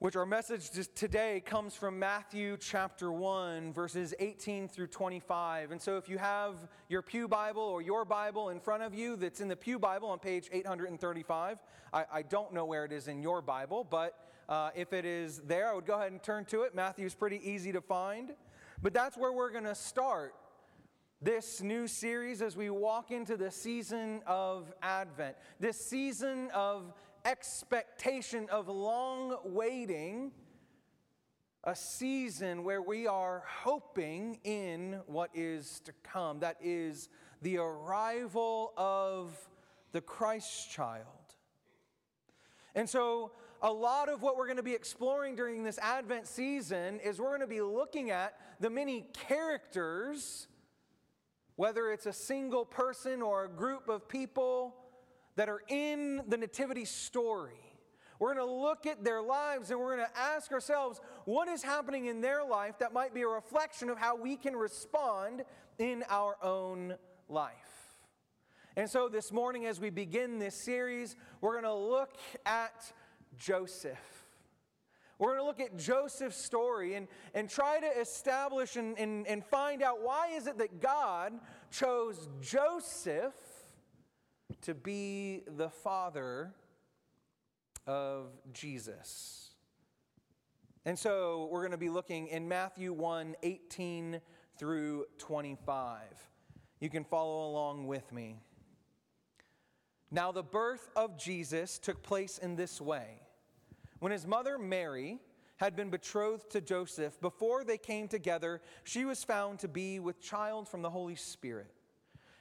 which our message today comes from Matthew chapter 1, verses 18 through 25. And so if you have your Pew Bible or your Bible in front of you that's in the Pew Bible on page 835, I, I don't know where it is in your Bible, but uh, if it is there, I would go ahead and turn to it. Matthew's pretty easy to find. But that's where we're going to start this new series as we walk into the season of Advent, this season of expectation, of long waiting, a season where we are hoping in what is to come. That is the arrival of the Christ child. And so, a lot of what we're going to be exploring during this Advent season is we're going to be looking at the many characters whether it's a single person or a group of people that are in the Nativity story. We're going to look at their lives and we're going to ask ourselves what is happening in their life that might be a reflection of how we can respond in our own life. And so this morning, as we begin this series, we're going to look at Joseph. We're going to look at Joseph's story and, and try to establish and, and, and find out why is it that God chose Joseph to be the father of Jesus. And so we're going to be looking in Matthew 1 18 through 25. You can follow along with me. Now, the birth of Jesus took place in this way. When his mother Mary had been betrothed to Joseph, before they came together, she was found to be with child from the Holy Spirit.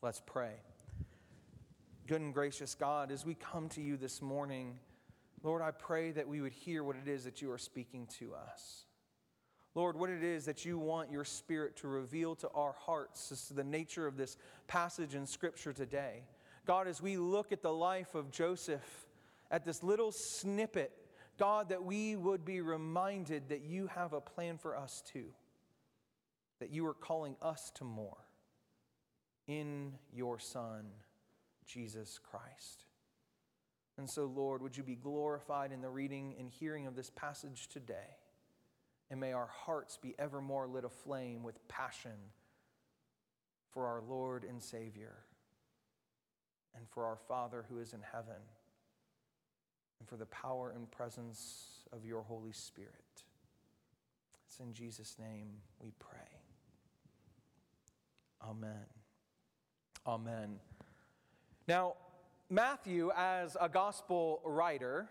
Let's pray. Good and gracious God, as we come to you this morning, Lord, I pray that we would hear what it is that you are speaking to us. Lord, what it is that you want your Spirit to reveal to our hearts as to the nature of this passage in Scripture today. God, as we look at the life of Joseph, at this little snippet, God, that we would be reminded that you have a plan for us too, that you are calling us to more in your Son, Jesus Christ. And so, Lord, would you be glorified in the reading and hearing of this passage today? And may our hearts be ever more lit aflame with passion for our Lord and Savior and for our Father who is in heaven and for the power and presence of your Holy Spirit. It's in Jesus' name we pray. Amen. Amen. Now, Matthew, as a gospel writer,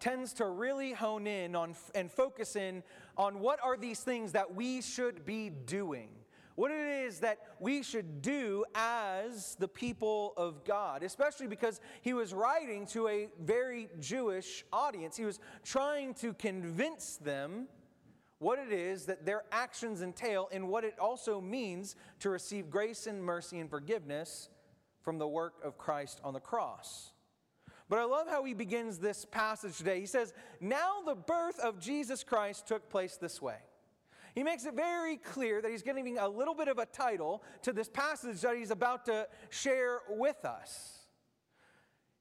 tends to really hone in on and focus in on what are these things that we should be doing what it is that we should do as the people of God, especially because he was writing to a very Jewish audience. He was trying to convince them what it is that their actions entail and what it also means to receive grace and mercy and forgiveness from the work of Christ on the cross. But I love how he begins this passage today. He says, Now the birth of Jesus Christ took place this way. He makes it very clear that he's giving a little bit of a title to this passage that he's about to share with us.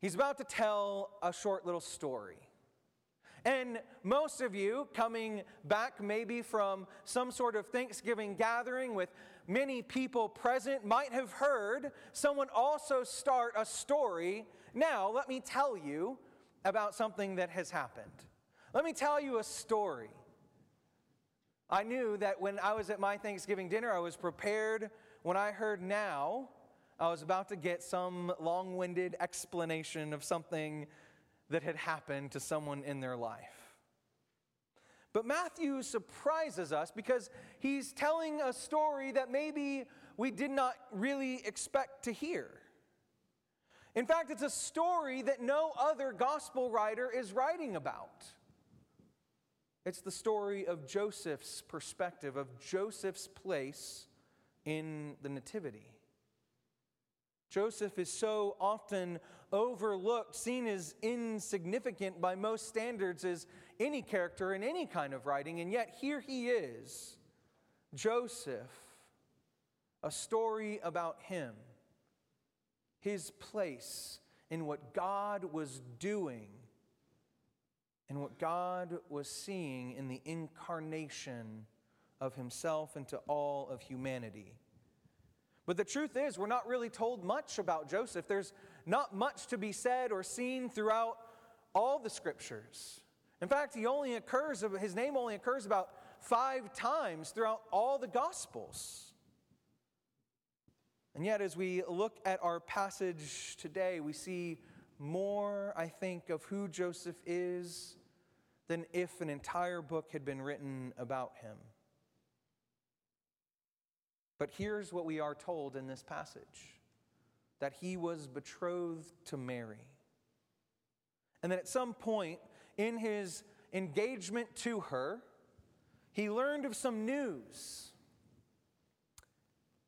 He's about to tell a short little story. And most of you coming back maybe from some sort of Thanksgiving gathering with many people present might have heard someone also start a story. Now, let me tell you about something that has happened. Let me tell you a story. I knew that when I was at my Thanksgiving dinner, I was prepared. When I heard now, I was about to get some long winded explanation of something that had happened to someone in their life. But Matthew surprises us because he's telling a story that maybe we did not really expect to hear. In fact, it's a story that no other gospel writer is writing about. It's the story of Joseph's perspective, of Joseph's place in the Nativity. Joseph is so often overlooked, seen as insignificant by most standards as any character in any kind of writing, and yet here he is, Joseph, a story about him, his place in what God was doing and what God was seeing in the incarnation of himself into all of humanity. But the truth is, we're not really told much about Joseph. There's not much to be said or seen throughout all the scriptures. In fact, he only occurs, his name only occurs about five times throughout all the gospels. And yet, as we look at our passage today, we see more, I think, of who Joseph is than if an entire book had been written about him. But here's what we are told in this passage that he was betrothed to Mary. And that at some point in his engagement to her, he learned of some news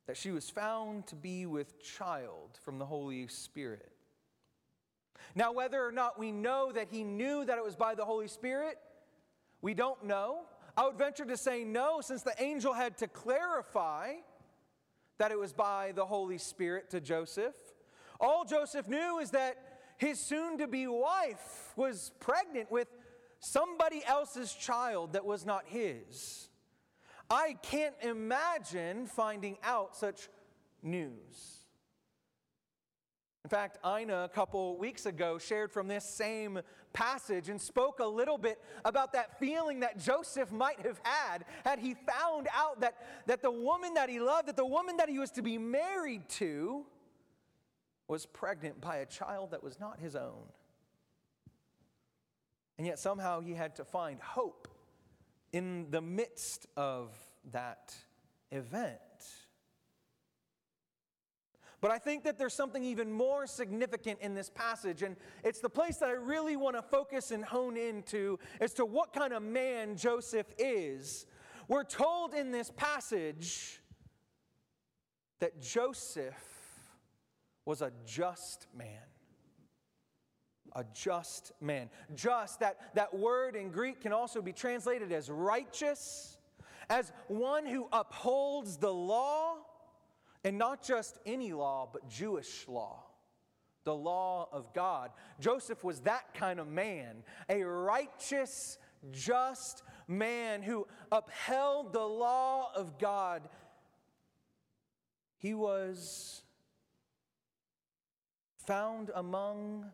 that she was found to be with child from the Holy Spirit. Now, whether or not we know that he knew that it was by the Holy Spirit, we don't know. I would venture to say no, since the angel had to clarify that it was by the Holy Spirit to Joseph. All Joseph knew is that his soon to be wife was pregnant with somebody else's child that was not his. I can't imagine finding out such news. In fact, Ina, a couple weeks ago, shared from this same passage and spoke a little bit about that feeling that Joseph might have had had he found out that, that the woman that he loved, that the woman that he was to be married to, was pregnant by a child that was not his own. And yet somehow he had to find hope in the midst of that event. But I think that there's something even more significant in this passage, and it's the place that I really want to focus and hone into as to what kind of man Joseph is. We're told in this passage that Joseph was a just man. A just man. Just, that, that word in Greek can also be translated as righteous, as one who upholds the law and not just any law, but Jewish law, the law of God. Joseph was that kind of man, a righteous, just man who upheld the law of God. He was found among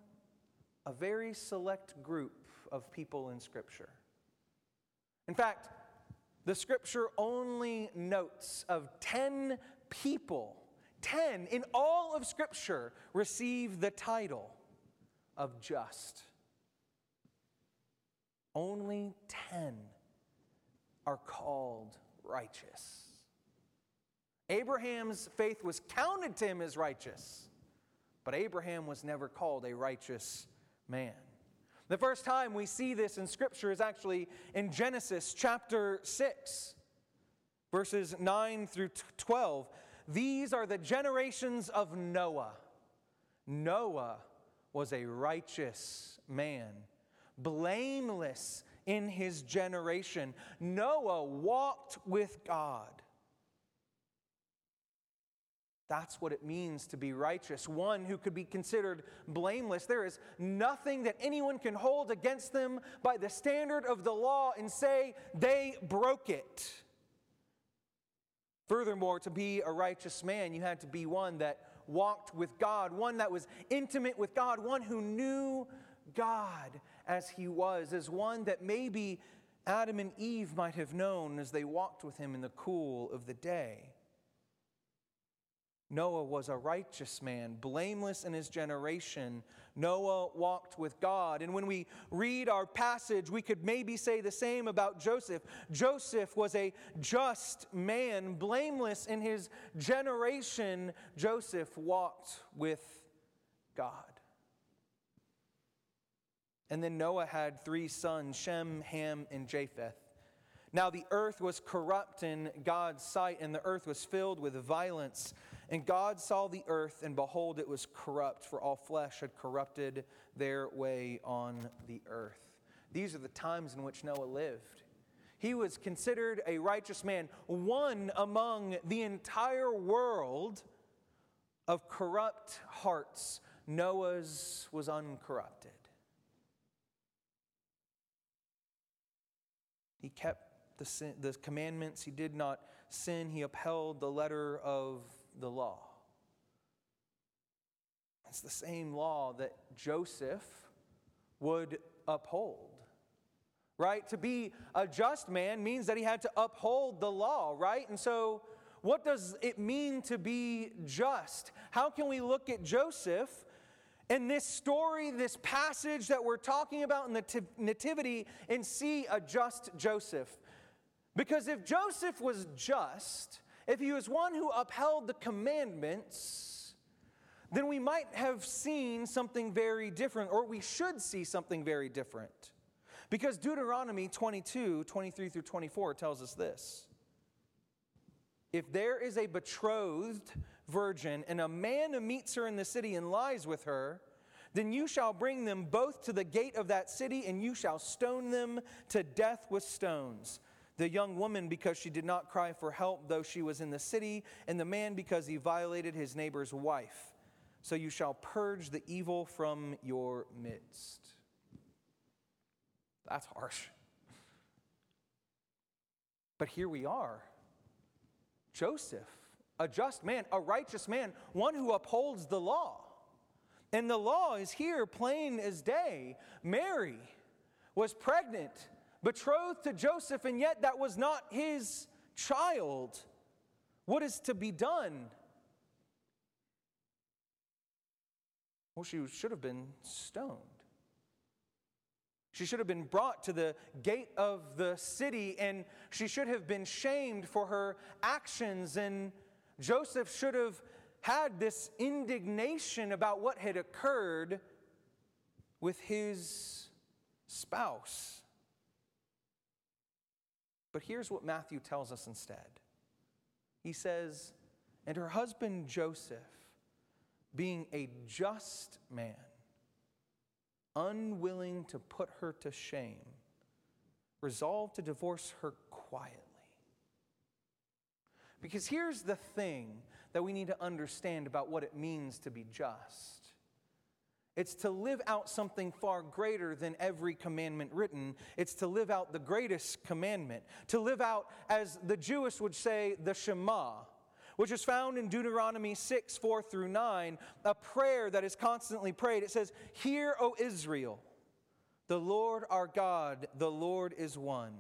a very select group of people in Scripture. In fact, the Scripture only notes of 10 people, 10 in all of Scripture, receive the title of just. Only 10 are called righteous. Abraham's faith was counted to him as righteous, but Abraham was never called a righteous man. The first time we see this in Scripture is actually in Genesis chapter 6 verses 9 through 12. These are the generations of Noah. Noah was a righteous man, blameless in his generation. Noah walked with God. That's what it means to be righteous, one who could be considered blameless. There is nothing that anyone can hold against them by the standard of the law and say they broke it. Furthermore, to be a righteous man, you had to be one that walked with God, one that was intimate with God, one who knew God as he was, as one that maybe Adam and Eve might have known as they walked with him in the cool of the day. Noah was a righteous man, blameless in his generation. Noah walked with God. And when we read our passage, we could maybe say the same about Joseph. Joseph was a just man, blameless in his generation. Joseph walked with God. And then Noah had three sons Shem, Ham, and Japheth. Now the earth was corrupt in God's sight, and the earth was filled with violence. And God saw the earth, and behold, it was corrupt, for all flesh had corrupted their way on the earth. These are the times in which Noah lived. He was considered a righteous man, one among the entire world of corrupt hearts. Noah's was uncorrupted. He kept the, sin, the commandments, he did not sin, he upheld the letter of the law. It's the same law that Joseph would uphold. Right? To be a just man means that he had to uphold the law, right? And so, what does it mean to be just? How can we look at Joseph in this story, this passage that we're talking about in the Nativity, and see a just Joseph? Because if Joseph was just, if he was one who upheld the commandments, then we might have seen something very different, or we should see something very different. Because Deuteronomy 22, 23 through 24 tells us this. If there is a betrothed virgin and a man meets her in the city and lies with her, then you shall bring them both to the gate of that city and you shall stone them to death with stones the young woman because she did not cry for help, though she was in the city, and the man because he violated his neighbor's wife. So you shall purge the evil from your midst. That's harsh. But here we are Joseph, a just man, a righteous man, one who upholds the law. And the law is here plain as day. Mary was pregnant betrothed to Joseph, and yet that was not his child. What is to be done? Well, she should have been stoned. She should have been brought to the gate of the city and she should have been shamed for her actions. And Joseph should have had this indignation about what had occurred with his spouse. But here's what Matthew tells us instead He says, And her husband Joseph, being a just man, unwilling to put her to shame, resolved to divorce her quietly. Because here's the thing that we need to understand about what it means to be just it's to live out something far greater than every commandment written. It's to live out the greatest commandment. To live out, as the Jewish would say, the Shema, which is found in Deuteronomy 6, 4 through 9, a prayer that is constantly prayed. It says, Hear, O Israel, the Lord our God, the Lord is one.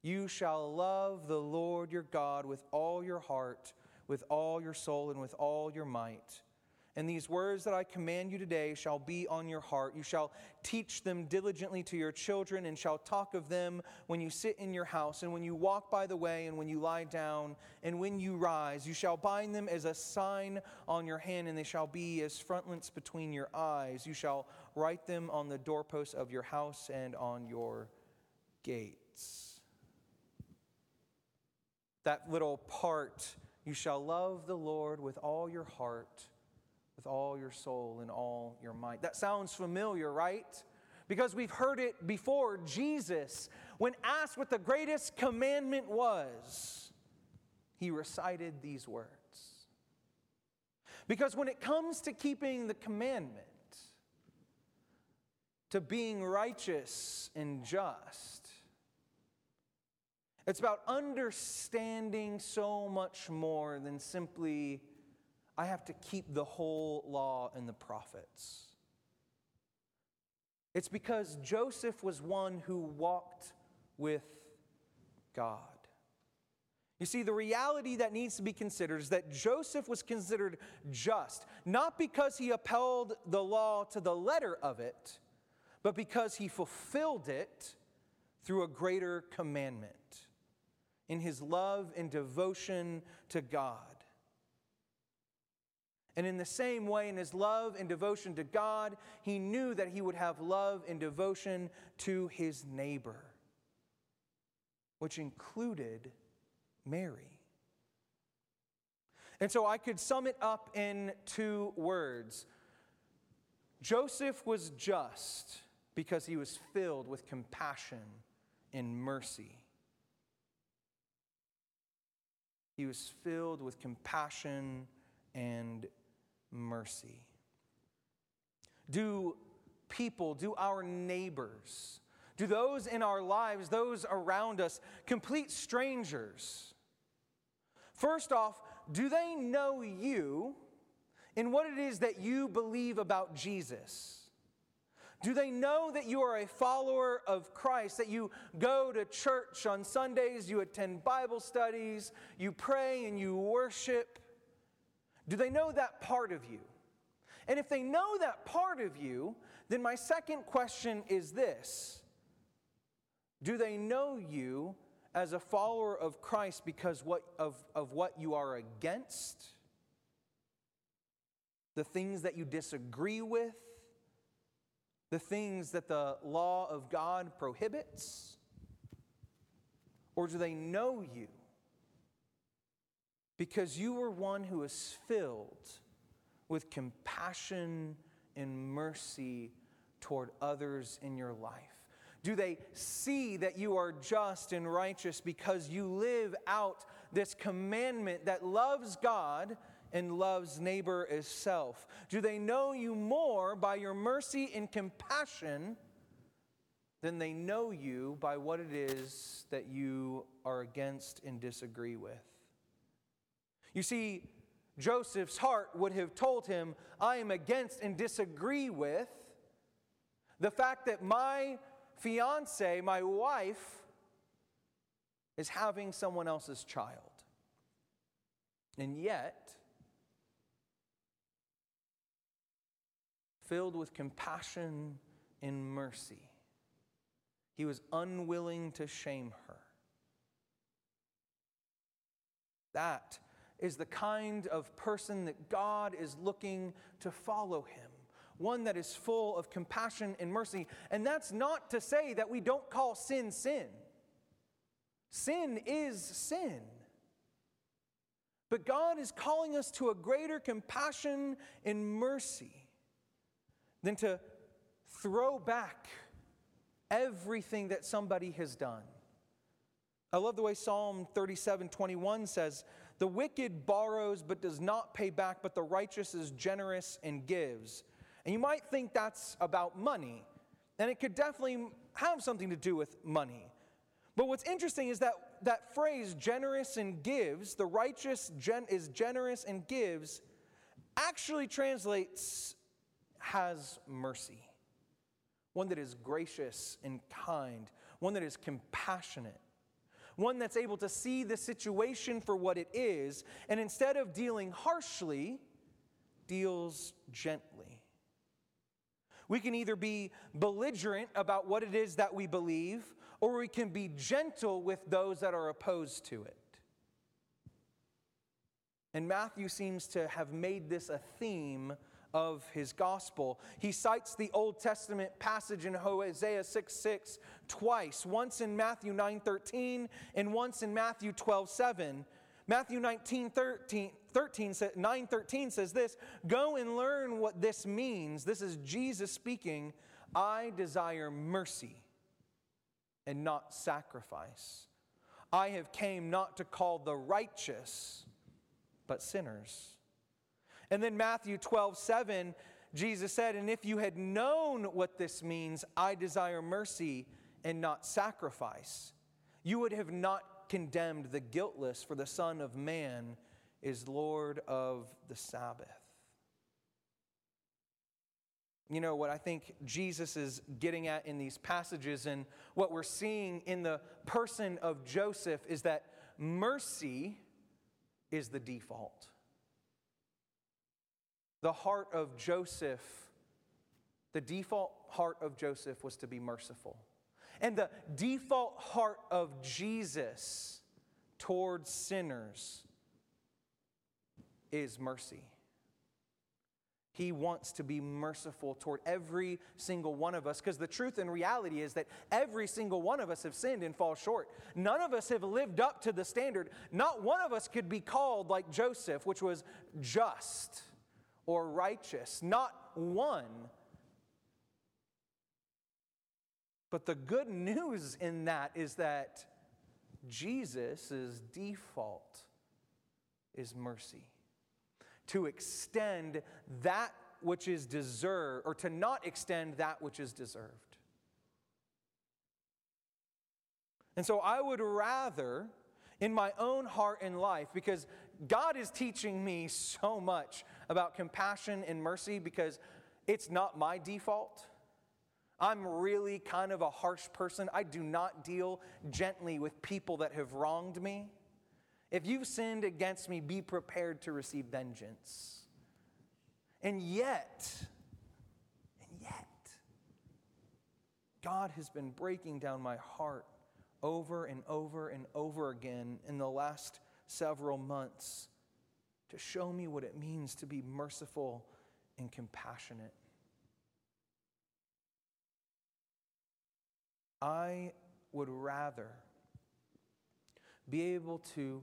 You shall love the Lord your God with all your heart, with all your soul, and with all your might. And these words that I command you today shall be on your heart. You shall teach them diligently to your children, and shall talk of them when you sit in your house, and when you walk by the way, and when you lie down, and when you rise. You shall bind them as a sign on your hand, and they shall be as frontlets between your eyes. You shall write them on the doorposts of your house and on your gates. That little part, you shall love the Lord with all your heart with all your soul and all your might. That sounds familiar, right? Because we've heard it before. Jesus, when asked what the greatest commandment was, he recited these words. Because when it comes to keeping the commandment, to being righteous and just, it's about understanding so much more than simply I have to keep the whole law and the prophets. It's because Joseph was one who walked with God. You see, the reality that needs to be considered is that Joseph was considered just, not because he upheld the law to the letter of it, but because he fulfilled it through a greater commandment in his love and devotion to God. And in the same way, in his love and devotion to God, he knew that he would have love and devotion to his neighbor, which included Mary. And so I could sum it up in two words Joseph was just because he was filled with compassion and mercy. He was filled with compassion and mercy. Do people, do our neighbors, do those in our lives, those around us, complete strangers, first off, do they know you and what it is that you believe about Jesus? Do they know that you are a follower of Christ, that you go to church on Sundays, you attend Bible studies, you pray and you worship? Do they know that part of you? And if they know that part of you, then my second question is this Do they know you as a follower of Christ because what, of, of what you are against? The things that you disagree with? The things that the law of God prohibits? Or do they know you because you were one who is filled with compassion and mercy toward others in your life? Do they see that you are just and righteous because you live out this commandment that loves God and loves neighbor as self? Do they know you more by your mercy and compassion than they know you by what it is that you are against and disagree with? You see, Joseph's heart would have told him, I am against and disagree with the fact that my fiance, my wife, is having someone else's child. And yet, filled with compassion and mercy, he was unwilling to shame her. That is the kind of person that God is looking to follow him. One that is full of compassion and mercy. And that's not to say that we don't call sin sin. Sin is sin. But God is calling us to a greater compassion and mercy than to throw back everything that somebody has done. I love the way Psalm 37 21 says, the wicked borrows but does not pay back, but the righteous is generous and gives. And you might think that's about money, and it could definitely have something to do with money. But what's interesting is that that phrase, generous and gives, the righteous gen- is generous and gives, actually translates has mercy. One that is gracious and kind, one that is compassionate one that's able to see the situation for what it is, and instead of dealing harshly, deals gently. We can either be belligerent about what it is that we believe, or we can be gentle with those that are opposed to it. And Matthew seems to have made this a theme of his gospel. He cites the Old Testament passage in Hosea 6 6 twice, once in Matthew 9 13 and once in Matthew 12 7. Matthew 19 13, 13 9 13 says this Go and learn what this means. This is Jesus speaking. I desire mercy and not sacrifice. I have came not to call the righteous, but sinners. And then Matthew 12, 7, Jesus said, And if you had known what this means, I desire mercy and not sacrifice, you would have not condemned the guiltless, for the Son of Man is Lord of the Sabbath. you know, what I think Jesus is getting at in these passages and what we're seeing in the person of Joseph is that mercy is the default. The heart of Joseph, the default heart of Joseph was to be merciful. And the default heart of Jesus towards sinners is mercy. He wants to be merciful toward every single one of us because the truth and reality is that every single one of us have sinned and fall short. None of us have lived up to the standard. Not one of us could be called like Joseph, which was just or righteous. Not one. But the good news in that is that Jesus' default is mercy to extend that which is deserved, or to not extend that which is deserved. And so I would rather, in my own heart and life, because God is teaching me so much about compassion and mercy because it's not my default. I'm really kind of a harsh person. I do not deal gently with people that have wronged me. If you've sinned against me, be prepared to receive vengeance. And yet, and yet, God has been breaking down my heart over and over and over again in the last several months to show me what it means to be merciful and compassionate. I would rather be able to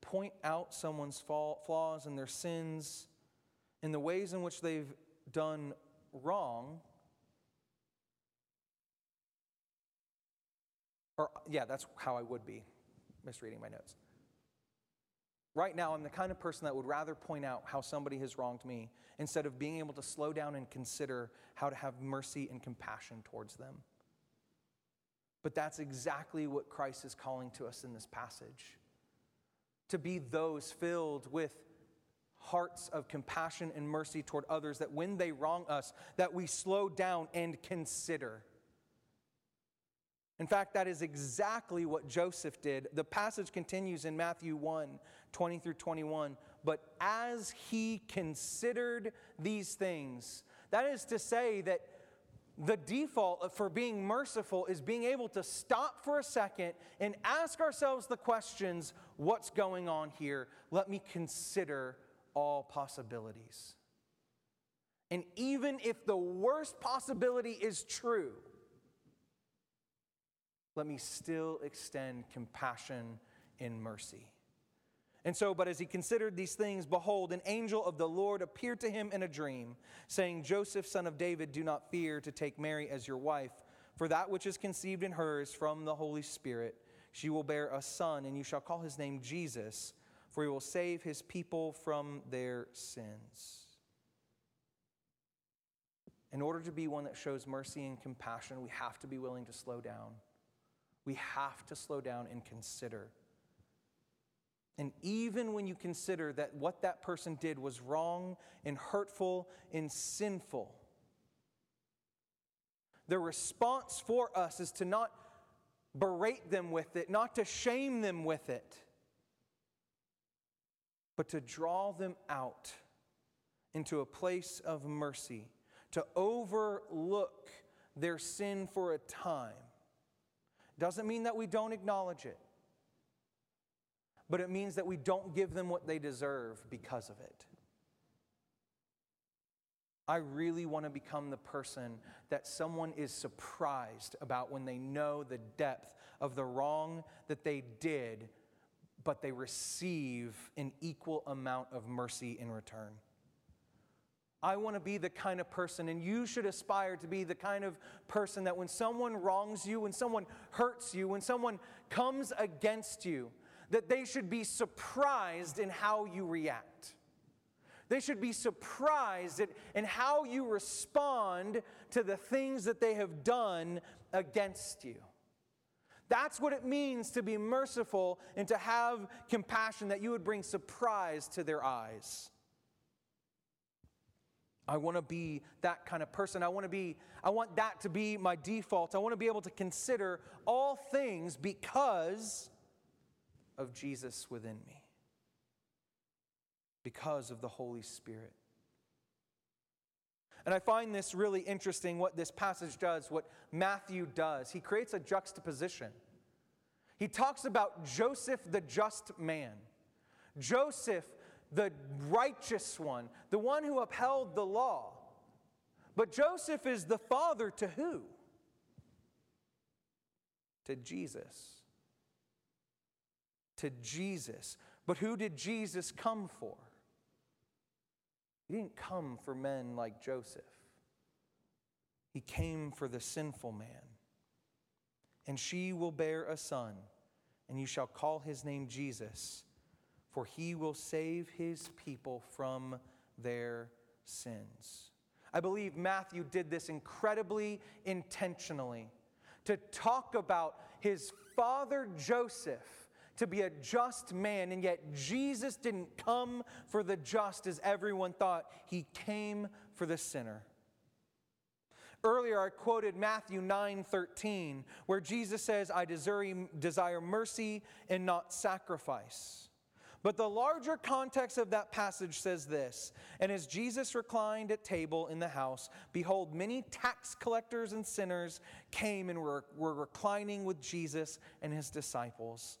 point out someone's flaws and their sins in the ways in which they've done wrong. Or, yeah, that's how I would be misreading my notes. Right now, I'm the kind of person that would rather point out how somebody has wronged me instead of being able to slow down and consider how to have mercy and compassion towards them. But that's exactly what Christ is calling to us in this passage. To be those filled with hearts of compassion and mercy toward others that when they wrong us that we slow down and consider. In fact that is exactly what joseph did. The passage continues in matthew 1 20 through 21 but as he considered these things that is to say that the default for being merciful is being able to stop for a second and ask ourselves the questions what's going on here? Let me consider all possibilities. And even if the worst possibility is true, let me still extend compassion and mercy. And so, but as he considered these things, behold, an angel of the Lord appeared to him in a dream, saying, Joseph, son of David, do not fear to take Mary as your wife, for that which is conceived in her is from the Holy Spirit. She will bear a son, and you shall call his name Jesus, for he will save his people from their sins. In order to be one that shows mercy and compassion, we have to be willing to slow down. We have to slow down and consider and even when you consider that what that person did was wrong and hurtful and sinful, the response for us is to not berate them with it, not to shame them with it, but to draw them out into a place of mercy, to overlook their sin for a time. Doesn't mean that we don't acknowledge it but it means that we don't give them what they deserve because of it. I really want to become the person that someone is surprised about when they know the depth of the wrong that they did, but they receive an equal amount of mercy in return. I want to be the kind of person, and you should aspire to be the kind of person that when someone wrongs you, when someone hurts you, when someone comes against you, that they should be surprised in how you react. They should be surprised in how you respond to the things that they have done against you. That's what it means to be merciful and to have compassion, that you would bring surprise to their eyes. I want to be that kind of person. I want to be I want that to be my default. I want to be able to consider all things because of Jesus within me. Because of the Holy Spirit. And I find this really interesting what this passage does, what Matthew does. He creates a juxtaposition. He talks about Joseph, the just man. Joseph, the righteous one, the one who upheld the law. But Joseph is the father to who? To Jesus. To Jesus. But who did Jesus come for? He didn't come for men like Joseph. He came for the sinful man. And she will bear a son, and you shall call his name Jesus for he will save his people from their sins. I believe Matthew did this incredibly intentionally to talk about his father Joseph to be a just man, and yet Jesus didn't come for the just as everyone thought, he came for the sinner. Earlier, I quoted Matthew 9 13, where Jesus says, I desire mercy and not sacrifice. But the larger context of that passage says this And as Jesus reclined at table in the house, behold, many tax collectors and sinners came and were, were reclining with Jesus and his disciples.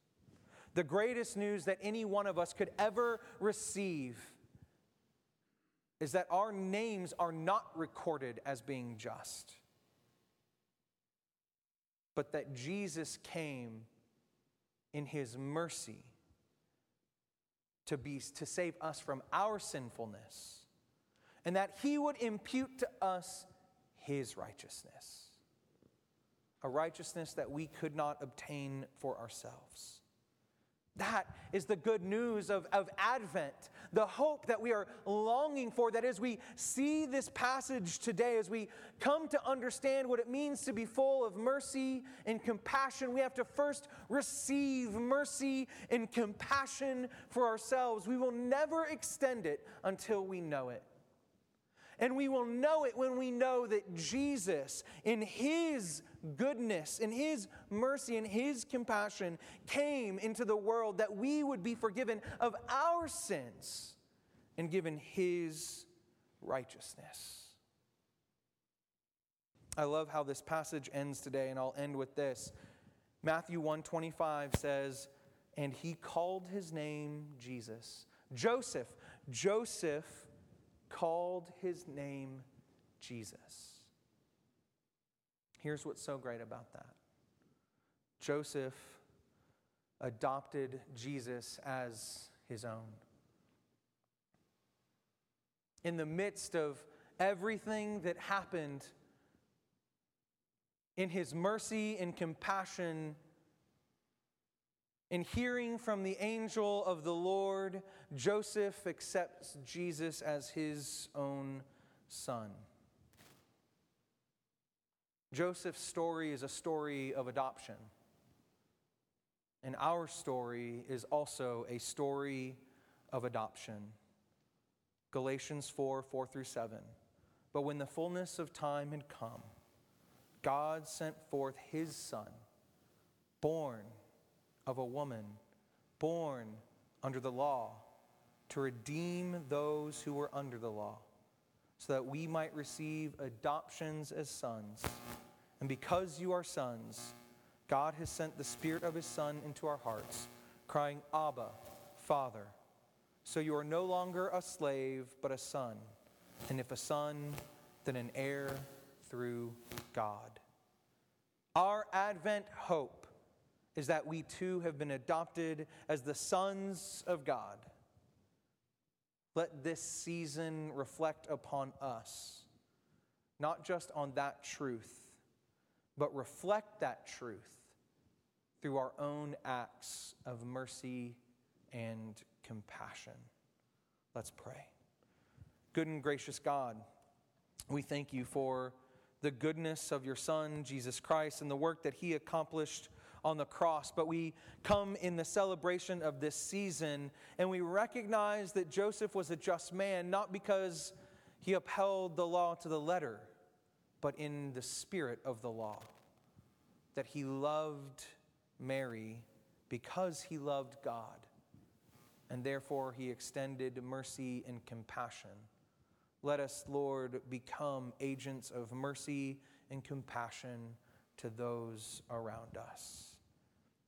The greatest news that any one of us could ever receive is that our names are not recorded as being just, but that Jesus came in his mercy to, be, to save us from our sinfulness and that he would impute to us his righteousness, a righteousness that we could not obtain for ourselves. That is the good news of, of Advent, the hope that we are longing for. That as we see this passage today, as we come to understand what it means to be full of mercy and compassion, we have to first receive mercy and compassion for ourselves. We will never extend it until we know it. And we will know it when we know that Jesus, in His goodness, in His mercy, in His compassion, came into the world that we would be forgiven of our sins and given His righteousness. I love how this passage ends today, and I'll end with this. Matthew 125 says, And he called his name Jesus. Joseph, Joseph called his name Jesus. Here's what's so great about that Joseph adopted Jesus as his own. In the midst of everything that happened, in his mercy and compassion, in hearing from the angel of the Lord, Joseph accepts Jesus as his own son. Joseph's story is a story of adoption. And our story is also a story of adoption. Galatians 4 4 through 7. But when the fullness of time had come, God sent forth his son, born of a woman born under the law to redeem those who were under the law, so that we might receive adoptions as sons. And because you are sons, God has sent the Spirit of His Son into our hearts, crying, Abba, Father. So you are no longer a slave, but a son. And if a son, then an heir through God. Our Advent hope is that we too have been adopted as the sons of God. Let this season reflect upon us, not just on that truth, but reflect that truth through our own acts of mercy and compassion. Let's pray. Good and gracious God, we thank you for the goodness of your Son, Jesus Christ, and the work that he accomplished on the cross. But we come in the celebration of this season and we recognize that Joseph was a just man, not because he upheld the law to the letter, but in the spirit of the law. That he loved Mary because he loved God, and therefore he extended mercy and compassion. Let us, Lord, become agents of mercy and compassion to those around us.